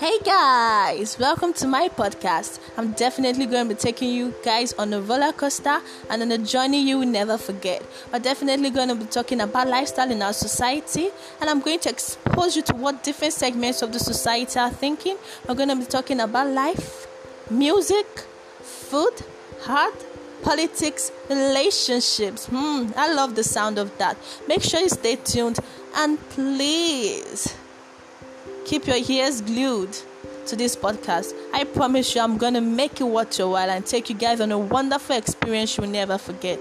Hey guys, welcome to my podcast. I'm definitely going to be taking you guys on a roller coaster and on a journey you will never forget. We're definitely going to be talking about lifestyle in our society, and I'm going to expose you to what different segments of the society are thinking. We're going to be talking about life, music, food, art, politics, relationships. Hmm, I love the sound of that. Make sure you stay tuned and please Keep your ears glued to this podcast. I promise you, I'm going to make it worth your while and take you guys on a wonderful experience you'll never forget.